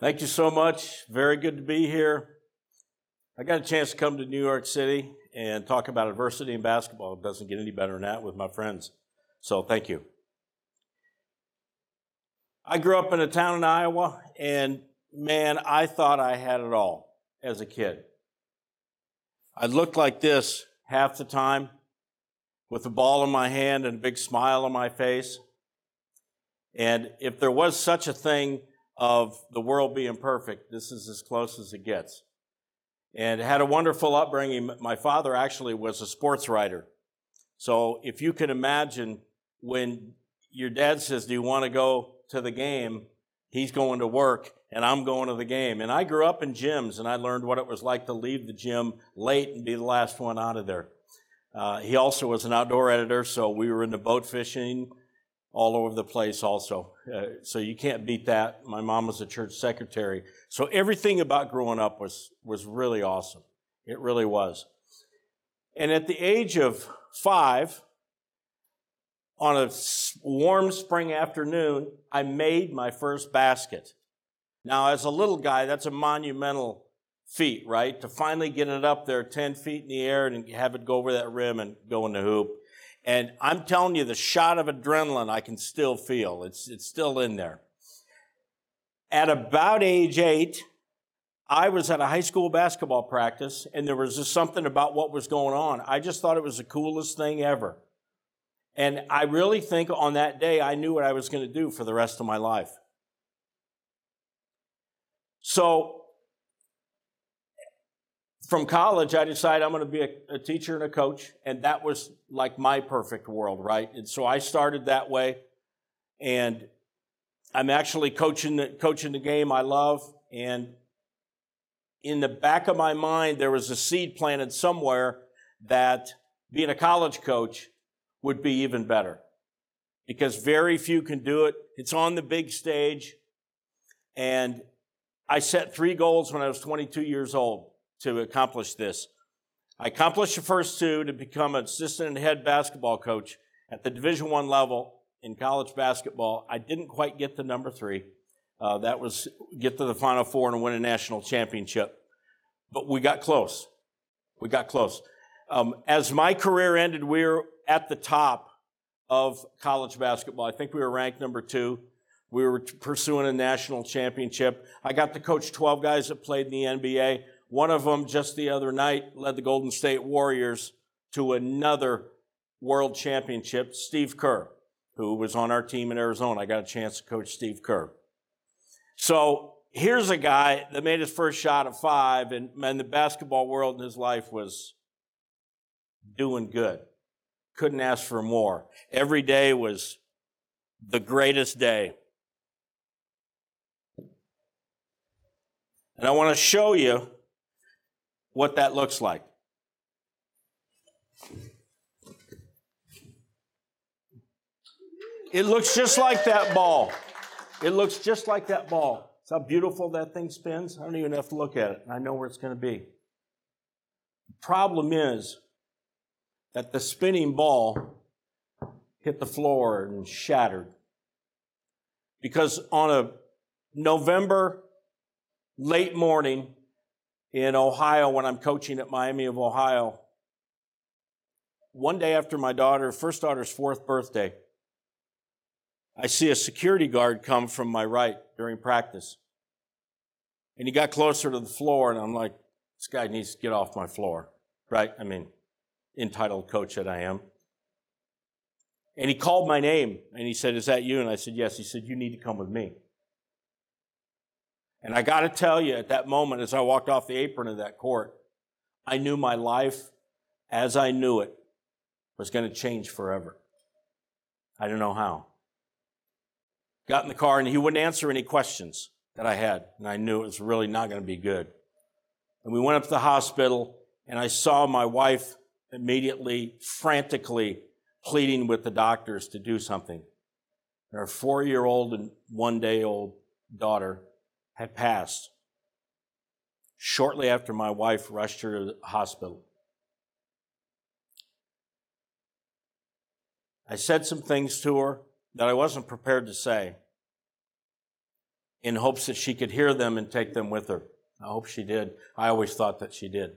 Thank you so much. Very good to be here. I got a chance to come to New York City and talk about adversity in basketball. It doesn't get any better than that with my friends. So thank you. I grew up in a town in Iowa, and man, I thought I had it all as a kid. I looked like this half the time with a ball in my hand and a big smile on my face. And if there was such a thing of the world being perfect. This is as close as it gets. And had a wonderful upbringing. My father actually was a sports writer. So if you can imagine when your dad says, Do you want to go to the game? He's going to work and I'm going to the game. And I grew up in gyms and I learned what it was like to leave the gym late and be the last one out of there. Uh, he also was an outdoor editor, so we were into boat fishing, all over the place also. Uh, so you can't beat that. My mom was a church secretary. So everything about growing up was, was really awesome. It really was. And at the age of five, on a warm spring afternoon, I made my first basket. Now, as a little guy, that's a monumental feat, right? To finally get it up there 10 feet in the air and have it go over that rim and go in the hoop. And I'm telling you, the shot of adrenaline I can still feel. It's, it's still in there. At about age eight, I was at a high school basketball practice, and there was just something about what was going on. I just thought it was the coolest thing ever. And I really think on that day, I knew what I was going to do for the rest of my life. So from college, I decided I'm going to be a, a, teacher and a coach, and that was like my perfect world, right? And so I started that way, and I'm actually coaching the, coaching the game I love, and in the back of my mind, there was a seed planted somewhere that being a college coach would be even better, because very few can do it. It's on the big stage, and I set three goals when I was 22 years old to accomplish this. I accomplished the first two to become an assistant and head basketball coach at the Division One level in college basketball. I didn't quite get to number three. Uh, that was get to the Final Four and win a national championship, but we got close. We got close. Um, as my career ended, we were at the top of college basketball. I think we were ranked number two. We were pursuing a national championship. I got to coach 12 guys that played in the NBA. One of them just the other night led the Golden State Warriors to another world championship, Steve Kerr, who was on our team in Arizona. I got a chance to coach Steve Kerr. So here's a guy that made his first shot at five, and, and the basketball world in his life was doing good. Couldn't ask for more. Every day was the greatest day. And I want to show you what that looks like. It looks just like that ball. It looks just like that ball. It's how beautiful that thing spins? I don't even have to look at it. I know where it's going to be. The problem is that the spinning ball hit the floor and shattered. Because on a November late morning, in Ohio when I'm coaching at Miami of Ohio. One day after my daughter, first daughter's fourth birthday, I see a security guard come from my right during practice. And he got closer to the floor, and I'm like, this guy needs to get off my floor, right? I mean, entitled coach that I am. And he called my name and he said, Is that you? And I said, Yes. He said, You need to come with me. And I got to tell you, at that moment, as I walked off the apron of that court, I knew my life as I knew it was going to change forever. I don't know how. Got in the car and he wouldn't answer any questions that I had. And I knew it was really not going to be good. And we went up to the hospital and I saw my wife immediately, frantically pleading with the doctors to do something. Her four year old and one day old daughter had passed shortly after my wife rushed her to the hospital. I said some things to her that I wasn't prepared to say in hopes that she could hear them and take them with her. I hope she did. I always thought that she did.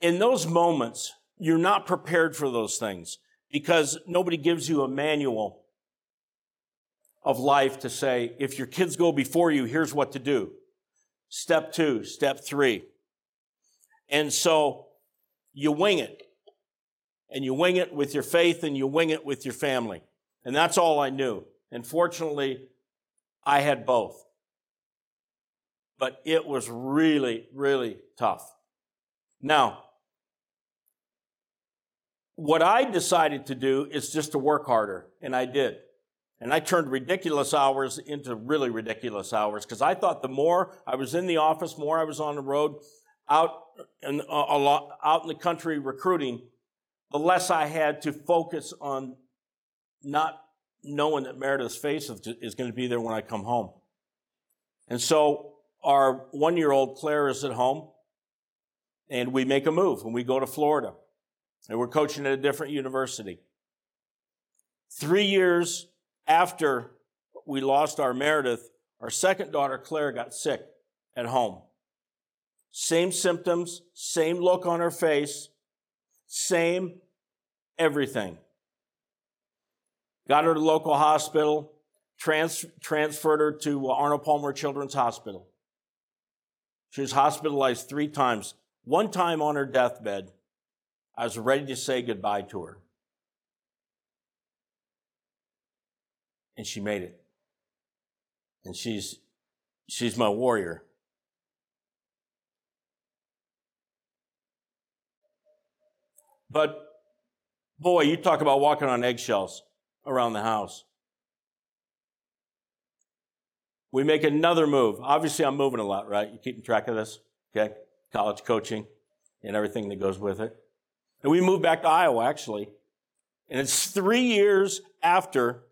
In those moments, you're not prepared for those things because nobody gives you a manual of life to say, if your kids go before you, here's what to do. Step two, step three. And so you wing it. And you wing it with your faith and you wing it with your family. And that's all I knew. And fortunately, I had both. But it was really, really tough. Now, what I decided to do is just to work harder, and I did. And I turned ridiculous hours into really ridiculous hours because I thought the more I was in the office, more I was on the road, out in, uh, a lot, out in the country recruiting, the less I had to focus on not knowing that Meredith's face is going to be there when I come home. And so our one year old Claire is at home, and we make a move and we go to Florida. And we're coaching at a different university. Three years after we lost our Meredith, our second daughter, Claire, got sick at home. Same symptoms, same look on her face, same everything. Got her to local hospital, trans- transferred her to uh, Arnold Palmer Children's Hospital. She was hospitalized three times. One time on her deathbed, I was ready to say goodbye to her. And she made it. And she's, she's my warrior. But boy, you talk about walking on eggshells around the house. We make another move. Obviously, I'm moving a lot, right? You keeping track of this? Okay? College coaching and everything that goes with it. And we moved back to Iowa, actually. And it's three years after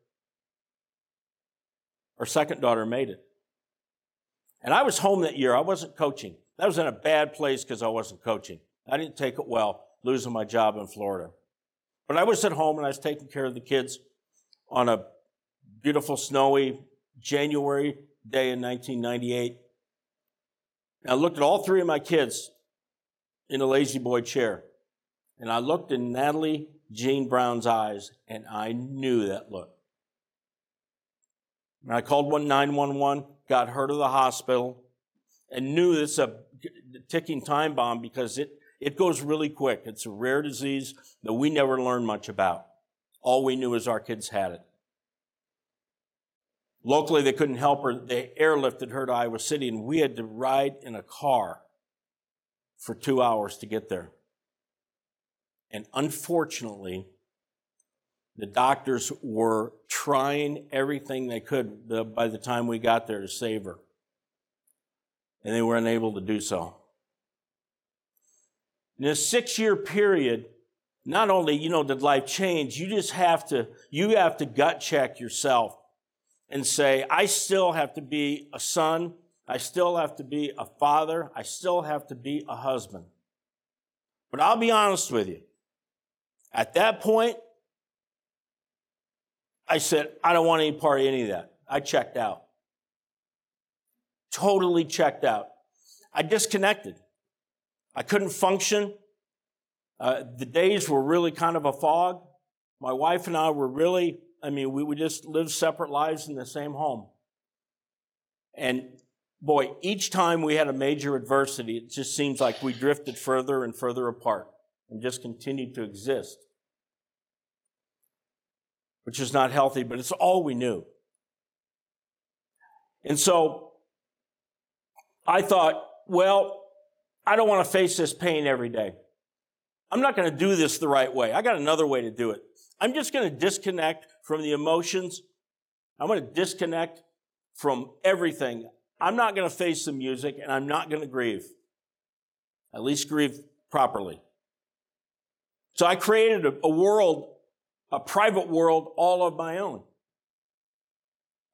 our second daughter made it. And I was home that year. I wasn't coaching. That was in a bad place because I wasn't coaching. I didn't take it well, losing my job in Florida. But I was at home and I was taking care of the kids on a beautiful, snowy January day in 1998. And I looked at all three of my kids in a La-Z-Boy chair. And I looked in Natalie Jean Brown's eyes, and I knew that look. And I called 911, got her to the hospital, and knew it's a ticking time bomb because it, it goes really quick. It's a rare disease that we never learned much about. All we knew is our kids had it. Locally, they couldn't help her. They airlifted her to Iowa City, and we had to ride in a car for two hours to get there. And unfortunately, the doctors were trying everything they could by the time we got there to save her. And they were unable to do so. In a six year period, not only, you know, did life change, you just have to, you have to gut check yourself and say, I still have to be a son. I still have to be a father. I still have to be a husband. But I'll be honest with you. At that point, I said, I don't want any part of any of that. I checked out. Totally checked out. I disconnected. I couldn't function. Uh, the days were really kind of a fog. My wife and I were really, I mean, we would just live separate lives in the same home. And boy, each time we had a major adversity, it just seems like we drifted further and further apart. and just continued to exist, which is not healthy, but it's all we knew. And so I thought, well, I don't want to face this pain every day. I'm not going to do this the right way. I got another way to do it. I'm just going to disconnect from the emotions. I'm going to disconnect from everything. I'm not going to face the music and I'm not going to grieve. At least grieve properly. So I created a, a world, a private world all of my own.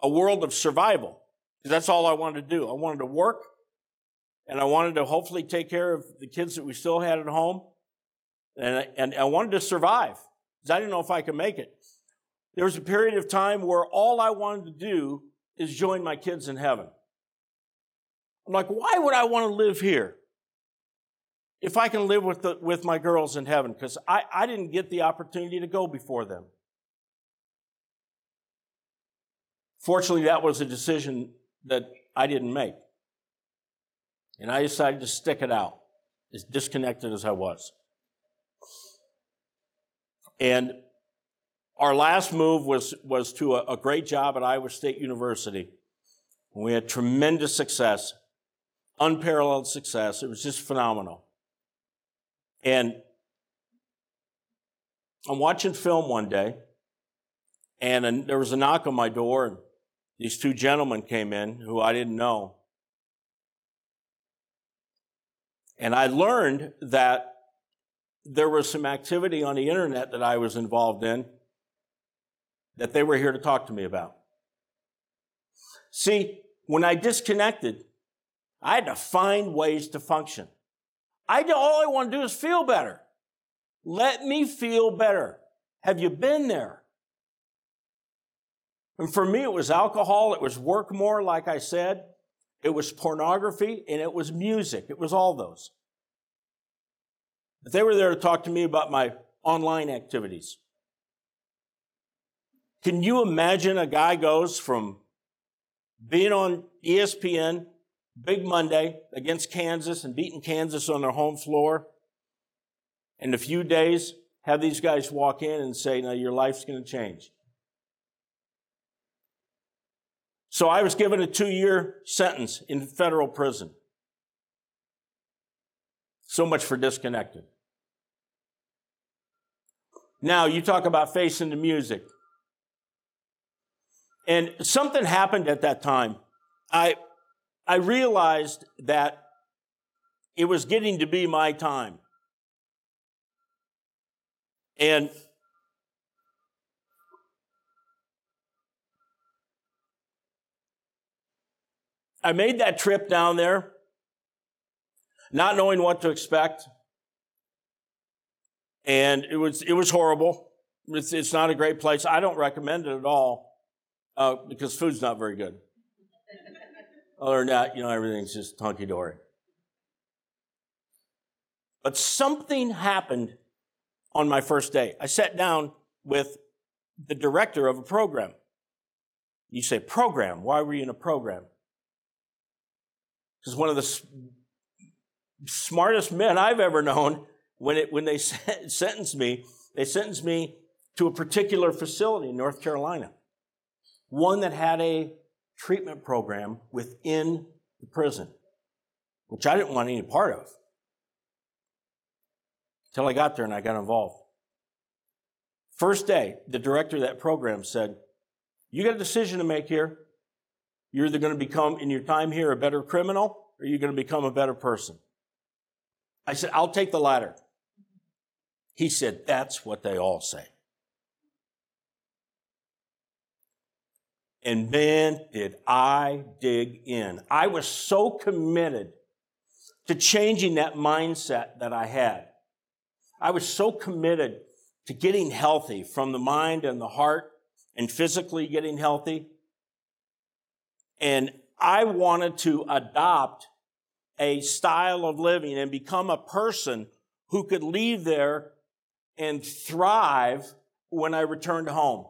A world of survival. That's all I wanted to do. I wanted to work and I wanted to hopefully take care of the kids that we still had at home. And, and I wanted to survive because I didn't know if I could make it. There was a period of time where all I wanted to do is join my kids in heaven. I'm like, why would I want to live here if I can live with, the, with my girls in heaven? Because I, I didn't get the opportunity to go before them. Fortunately, that was a decision that I didn't make. And I decided to stick it out, as disconnected as I was. And our last move was, was to a, a great job at Iowa State University. We had tremendous success, unparalleled success. It was just phenomenal. And I'm watching film one day, and a, there was a knock on my door, and these two gentlemen came in who I didn't know. And I learned that there was some activity on the internet that I was involved in that they were here to talk to me about. See, when I disconnected, I had to find ways to function. I all I want to do is feel better. Let me feel better. Have you been there? And for me, it was alcohol, it was work more, like I said, it was pornography, and it was music. It was all those. But they were there to talk to me about my online activities. Can you imagine a guy goes from being on ESPN, Big Monday against Kansas and beating Kansas on their home floor, in a few days, have these guys walk in and say, Now your life's going to change? So I was given a two year sentence in federal prison. So much for disconnected. Now, you talk about facing the music. And something happened at that time. I, I realized that it was getting to be my time. And I made that trip down there, not knowing what to expect. And it was, it was horrible. It's, it's not a great place. I don't recommend it at all uh, because food's not very good. Other than that, you know, everything's just hunky dory. But something happened on my first day. I sat down with the director of a program. You say, program? Why were you in a program? Because one of the s- smartest men I've ever known, when, it, when they sentenced me, they sentenced me to a particular facility in North Carolina, one that had a treatment program within the prison, which I didn't want any part of. Until I got there and I got involved. First day, the director of that program said, You got a decision to make here. You're either going to become, in your time here, a better criminal or you're going to become a better person. I said, I'll take the latter. He said, That's what they all say. And man, did I dig in. I was so committed to changing that mindset that I had. I was so committed to getting healthy from the mind and the heart and physically getting healthy. And I wanted to adopt a style of living and become a person who could leave there and thrive when I returned home.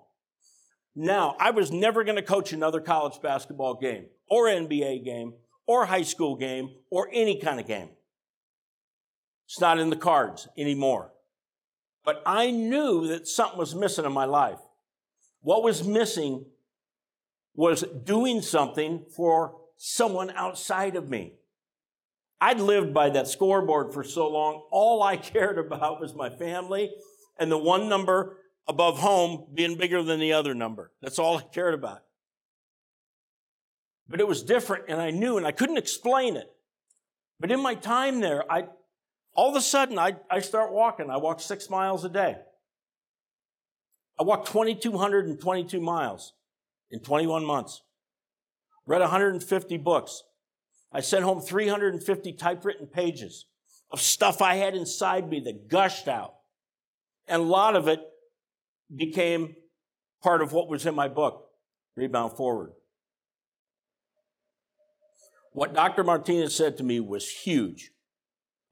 Now, I was never going to coach another college basketball game or NBA game or high school game or any kind of game. It's not in the cards anymore. But I knew that something was missing in my life. What was missing was doing something for someone outside of me. I'd lived by that scoreboard for so long. All I cared about was my family and the one number above home being bigger than the other number. That's all I cared about. But it was different and I knew and I couldn't explain it. But in my time there, I, all of a sudden I, I start walking. I walk six miles a day. I walked 2,222 miles in 21 months. Read 150 books. I sent home 350 typewritten pages of stuff I had inside me that gushed out. And a lot of it became part of what was in my book, Rebound Forward. What Dr. Martinez said to me was huge.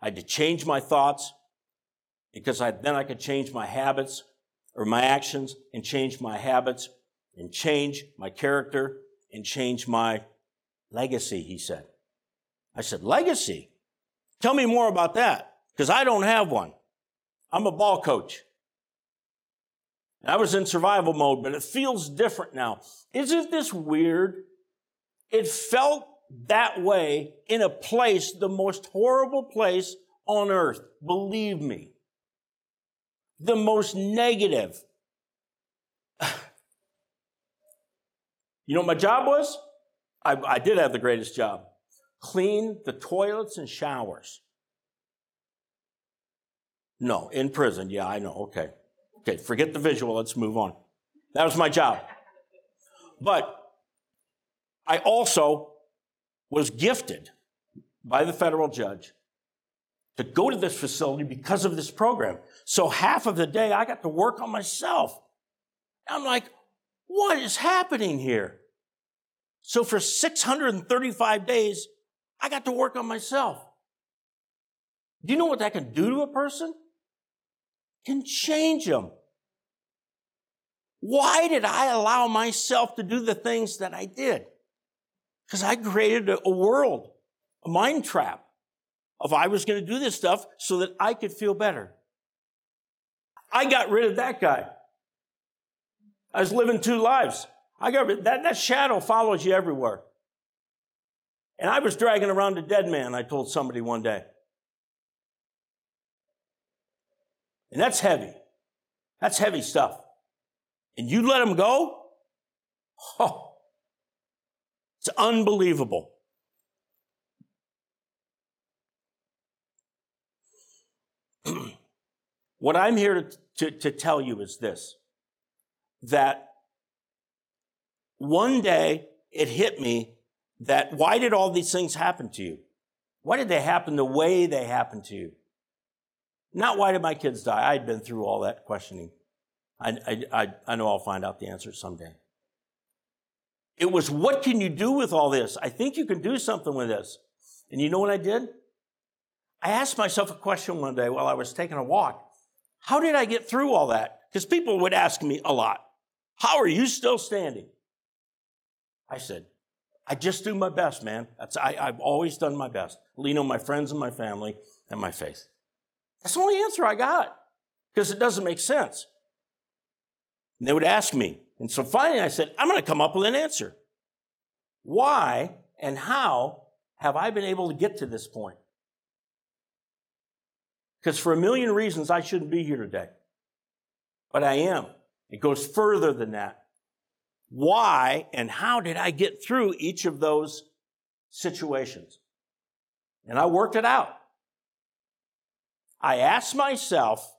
I had to change my thoughts because I, then I could change my habits or my actions and change my habits and change my character and change my legacy, he said. I said, Legacy? Tell me more about that because I don't have one. I'm a ball coach. I was in survival mode, but it feels different now. Isn't this weird? It felt that way in a place, the most horrible place on earth. Believe me. The most negative. you know what my job was? I, I did have the greatest job. Clean the toilets and showers. No, in prison. Yeah, I know. Okay. Okay, forget the visual. Let's move on. That was my job. But I also was gifted by the federal judge to go to this facility because of this program. So half of the day I got to work on myself. I'm like, what is happening here? So for 635 days, I got to work on myself. Do you know what that can do to a person? Can change them. Why did I allow myself to do the things that I did? Because I created a, world, a mind trap of I was going to do this stuff so that I could feel better. I got rid of that guy. I was living two lives. I got rid, that, that shadow follows you everywhere. And I was dragging around a dead man, I told somebody one day. And that's heavy. That's heavy stuff. And you let him go? Oh, it's unbelievable. what I'm here to, to, to, tell you is this that one day it hit me that why did all these things happen to you? Why did they happen the way they happened to you? Not why did my kids die? I'd been through all that questioning. I, I, I know I'll find out the answer someday. It was, what can you do with all this? I think you can do something with this. And you know what I did? I asked myself a question one day while I was taking a walk. How did I get through all that? Because people would ask me a lot, how are you still standing? I said, I just do my best, man. That's, I, I've always done my best. Lean on my friends and my family and my faith. That's the only answer I got because it doesn't make sense. And they would ask me, and so finally I said, I'm going to come up with an answer. Why and how have I been able to get to this point? Because for a million reasons, I shouldn't be here today. But I am. It goes further than that. Why and how did I get through each of those situations? And I worked it out. I asked myself,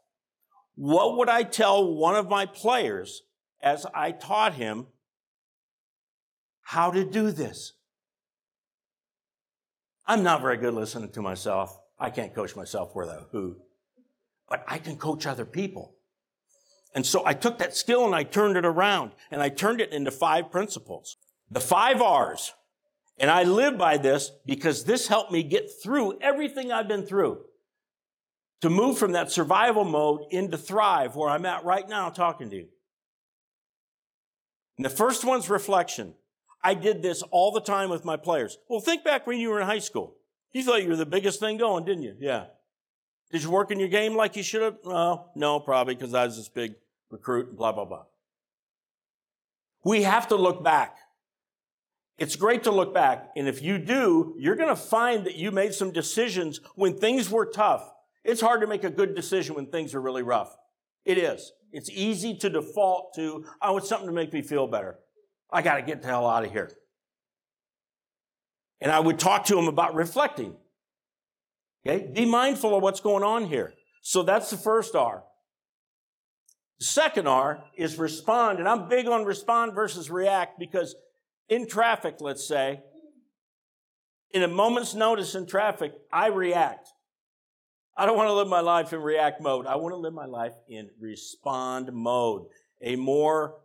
what would I tell one of my players as I taught him how to do this. I'm not very good listening to myself. I can't coach myself where a who, but I can coach other people. And so I took that skill and I turned it around and I turned it into five principles. The five R's. And I live by this because this helped me get through everything I've been through. To move from that survival mode into thrive where I'm at right now talking to you. And the first one's reflection. I did this all the time with my players. Well, think back when you were in high school. You thought you were the biggest thing going, didn't you? Yeah. Did you work in your game like you should have? No, no, probably because I was this big recruit, and blah, blah, blah. We have to look back. It's great to look back. And if you do, you're going to find that you made some decisions when things were tough. It's hard to make a good decision when things are really rough. It is. It's easy to default to, I want something to make me feel better. I got to get the hell out of here. And I would talk to him about reflecting. Okay? Be mindful of what's going on here. So that's the first R. The second R is respond. And I'm big on respond versus react because in traffic, let's say, in a moment's notice in traffic, I react. I don't want to live my life in react mode. I want to live my life in respond mode. A more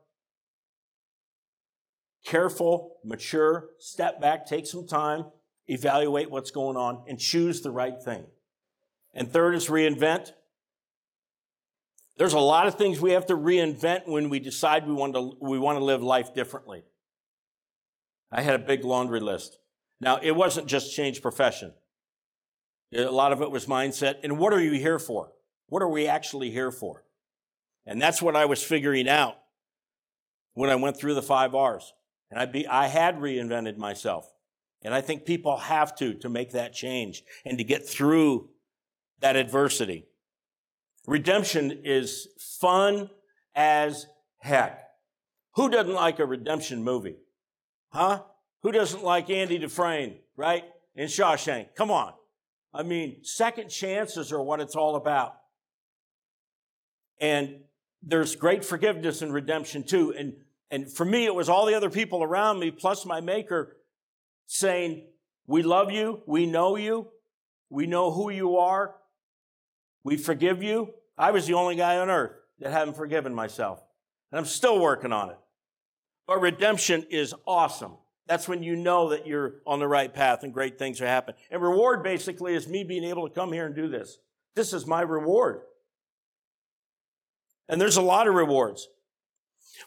careful, mature, step back, take some time, evaluate what's going on, and choose the right thing. And third is reinvent. There's a lot of things we have to reinvent when we decide we want to, we want to live life differently. I had a big laundry list. Now, it wasn't just change profession. A lot of it was mindset. And what are you here for? What are we actually here for? And that's what I was figuring out when I went through the five R's. And I, be, I had reinvented myself. And I think people have to to make that change and to get through that adversity. Redemption is fun as heck. Who doesn't like a redemption movie? Huh? Who doesn't like Andy Dufresne, right? In Shawshank. Come on. I mean, second chances are what it's all about. And there's great forgiveness and redemption too. And, and for me, it was all the other people around me, plus my maker, saying, We love you. We know you. We know who you are. We forgive you. I was the only guy on earth that hadn't forgiven myself. And I'm still working on it. But redemption is awesome. That's when you know that you're on the right path and great things are happening. And reward basically is me being able to come here and do this. This is my reward. And there's a lot of rewards.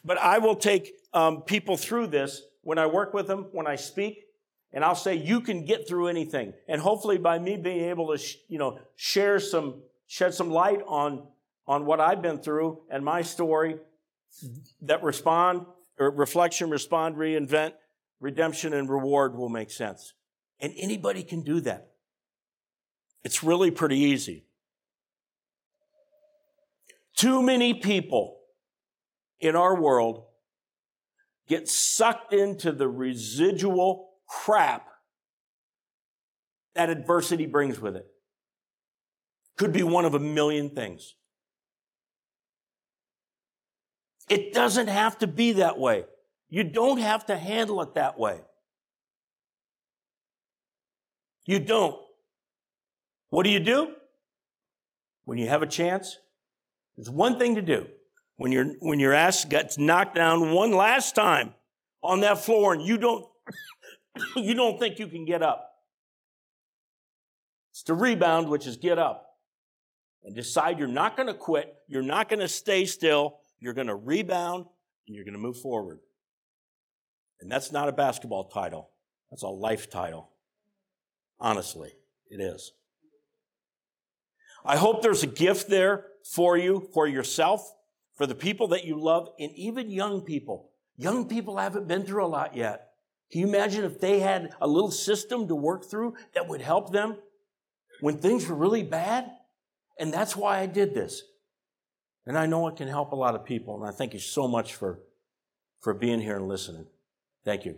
But I will take um, people through this when I work with them, when I speak, and I'll say, you can get through anything. And hopefully by me being able to, sh- you know, share some, shed some light on, on what I've been through and my story that respond or reflection, respond, reinvent, redemption, and reward will make sense. And anybody can do that. It's really pretty easy. Too many people in our world get sucked into the residual crap that adversity brings with it. Could be one of a million things. It doesn't have to be that way. You don't have to handle it that way. You don't. What do you do? When you have a chance, there's one thing to do. When your when your ass gets knocked down one last time on that floor and you don't you don't think you can get up. It's to rebound, which is get up. And decide you're not going to quit, you're not going to stay still, you're going to rebound and you're going to move forward. And that's not a basketball title, that's a life title. Honestly, it is. I hope there's a gift there for you, for yourself, for the people that you love, and even young people. Young people haven't been through a lot yet. Can you imagine if they had a little system to work through that would help them when things were really bad? And that's why I did this. And I know it can help a lot of people. And I thank you so much for, for being here and listening. Thank you.